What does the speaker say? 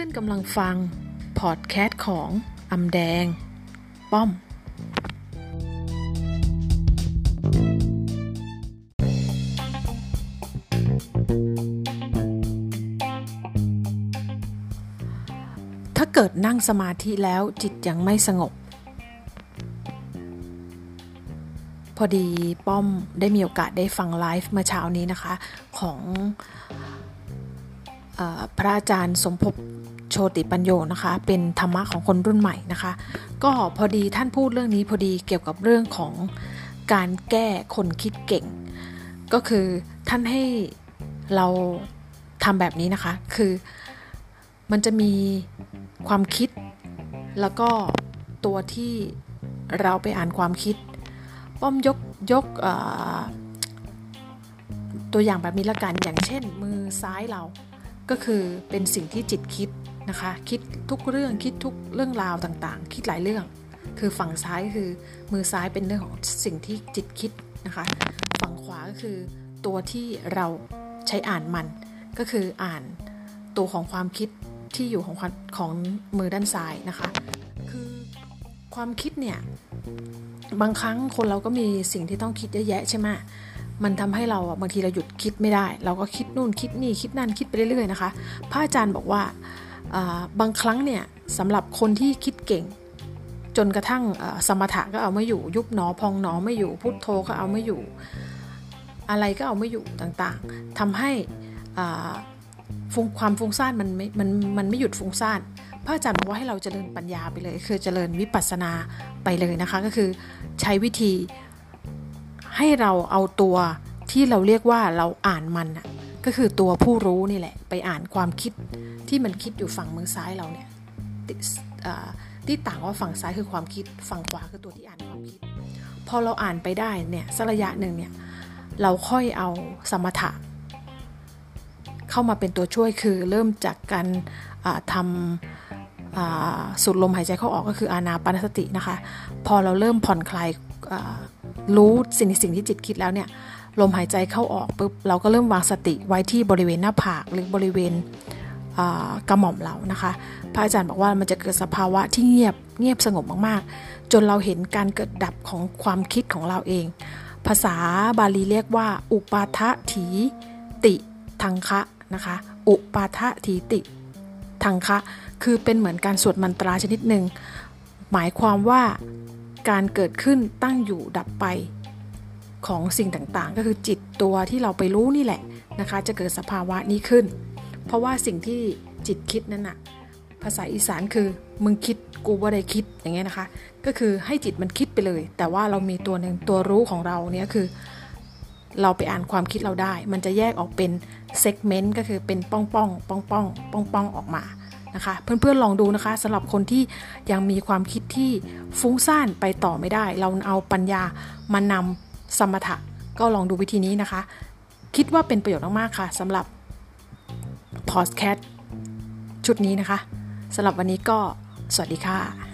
พื่อนๆกำลังฟัง พอดแคสต์ของอำแดง ป้อม ถ้าเกิดนั่งสมาธิแล้วจิตยังไม่สงบ พอดีป้อมได้มีโอกาสได้ฟังไลฟ์เมื่อเช้านี้นะคะ ของอพระอาจารย์สมภพ โชติปัญโยนะคะ เป็นธรรมะของคนรุ่นใหม่นะคะ ก็พอดีท่านพูดเรื่องนี้พอดีเกี่ยวกับเรื่องของการแก้คนคิดเก่ง ก็คือท่านให้เราทำแบบนี้นะคะ คือมันจะมีความคิด แล้วก็ตัวที่เราไปอ่านความคิด ป้อมยกยกตัวอย่างแบบนี้ละกัน อย่างเช่น มือซ้ายเราก็คือเป็นสิ่งที่จิตคิด นะคะ คิดทุกเรื่องคิดทุกเรื่องราวต่างๆ คิดหลายเรื่อง คือฝั่งซ้ายคือมือซ้ายเป็นเรื่องของสิ่งที่จิตคิดนะคะ ฝั่งขวาก็คือตัวที่เราใช้อ่านมัน ก็คืออ่านตัวของความคิดที่อยู่ของของมือด้านซ้ายนะคะ คือความคิดเนี่ยบางครั้งคนเราก็มีสิ่งที่ต้องคิดเยอะแยะใช่ไหมมันทำให้เราบางทีเราหยุดคิดไม่ได้ เราก็คิดนู่นคิดนี่คิดนั่นคิดไปเรื่อยๆนะคะ พระอาจารย์บอกว่า บางครั้งเนี่ยสำหรับคนที่คิดเก่ง จนกระทั่งสมถะก็เอาไม่อยู่ ยุบหนอพองหนอไม่อยู่ พุทโธก็เอาไม่อยู่ อะไรก็เอาไม่อยู่ต่างๆทำให้ฟุงความฟุ้งซ่านมันไม่มันมันไม่หยุดฟุ้งซ่านพระอาจารย์บอกว่าให้เราเจริญปัญญาไปเลย คือเจริญวิปัสสนาไปเลยนะคะ ก็คือใช้วิธีให้เราเอาตัวที่เราเรียกว่าเราอ่านมันอะ ก็คือตัวผู้รู้นี่แหละ ไปอ่านความคิดที่มันคิดอยู่ฝั่งมือซ้ายเราเนี่ยที่ต่างว่าฝั่งซ้ายคือความคิดฝั่งขวาคือตัวที่อ่านความคิด พอเราอ่านไปได้เนี่ยสักระยะหนึ่งเนี่ยเราค่อยเอาสมถะ เข้ามาเป็นตัวช่วยคือเริ่มจากการทำสูดลมหายใจเข้าออกก็คืออานาปานสตินะคะ พอเราเริ่มผ่อนคลาย รู้สิ่งสิ่งที่จิตคิดแล้วเนี่ยลมหายใจเข้าออกปุ๊บเราก็เริ่มวางสติไว้ที่บริเวณหน้าผากหรือบริเวณกระหม่อมเรานะคะ พระอาจารย์บอกว่ามันจะเกิดสภาวะที่เงียบเงียบสงบมากๆ จนเราเห็นการเกิดดับของความคิดของเราเอง ภาษาบาลีเรียกว่า อุปาทะถีติทังคะนะคะ อุปาทะถีติทังคะ คือเป็นเหมือนการสวดมันตราชนิดหนึ่ง หมายความว่า การเกิดขึ้นตั้งอยู่ดับไปของสิ่งต่างๆ ก็คือจิตตัวที่เราไปรู้นี่แหละนะคะ จะเกิดสภาวะนี้ขึ้น เพราะว่าสิ่งที่จิตคิดนั่นน่ะภาษาอีสานคือ มึงคิดกูว่าได้คิดอย่างเงี้ยนะคะ ก็คือให้จิตมันคิดไปเลย แต่ว่าเรามีตัวหนึ่งตัวรู้ของเราเนี่ยคือ เราไปอ่านความคิดเราได้ มันจะแยกออกเป็นเซกเมนต์ก็คือเป็นป้องป้องป้องป้องป้องป้องออกมา นะคะ เพื่อนๆลองดูนะคะสำหรับคนที่ยังมีความคิดที่ฟุ้งซ่านไปต่อไม่ได้ เราเอาปัญญามานำสมถะ ก็ลองดูวิธีนี้นะคะ คิดว่าเป็นประโยชน์มากๆค่ะสำหรับพอดแคสต์ชุดนี้นะคะสำหรับวันนี้ก็สวัสดีค่ะ